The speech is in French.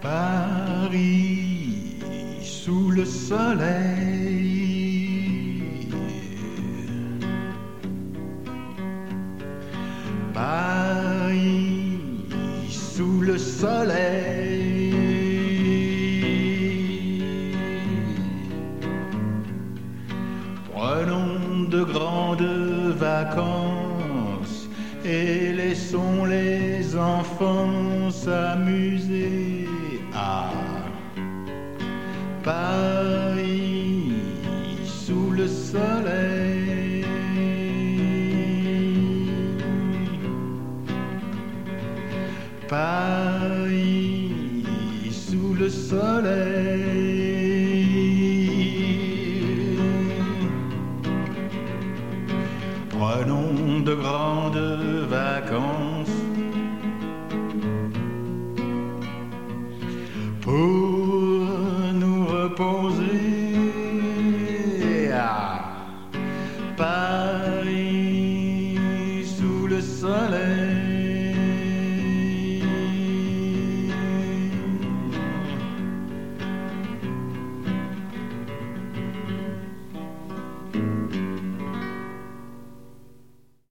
Paris sous le soleil. Paris sous le soleil. Prenons de grandes vacances et laissons les enfants s'amuser. Paris sous le soleil. Paris sous le soleil. Prenons de grandes vacances. Pour reposer Paris sous le soleil.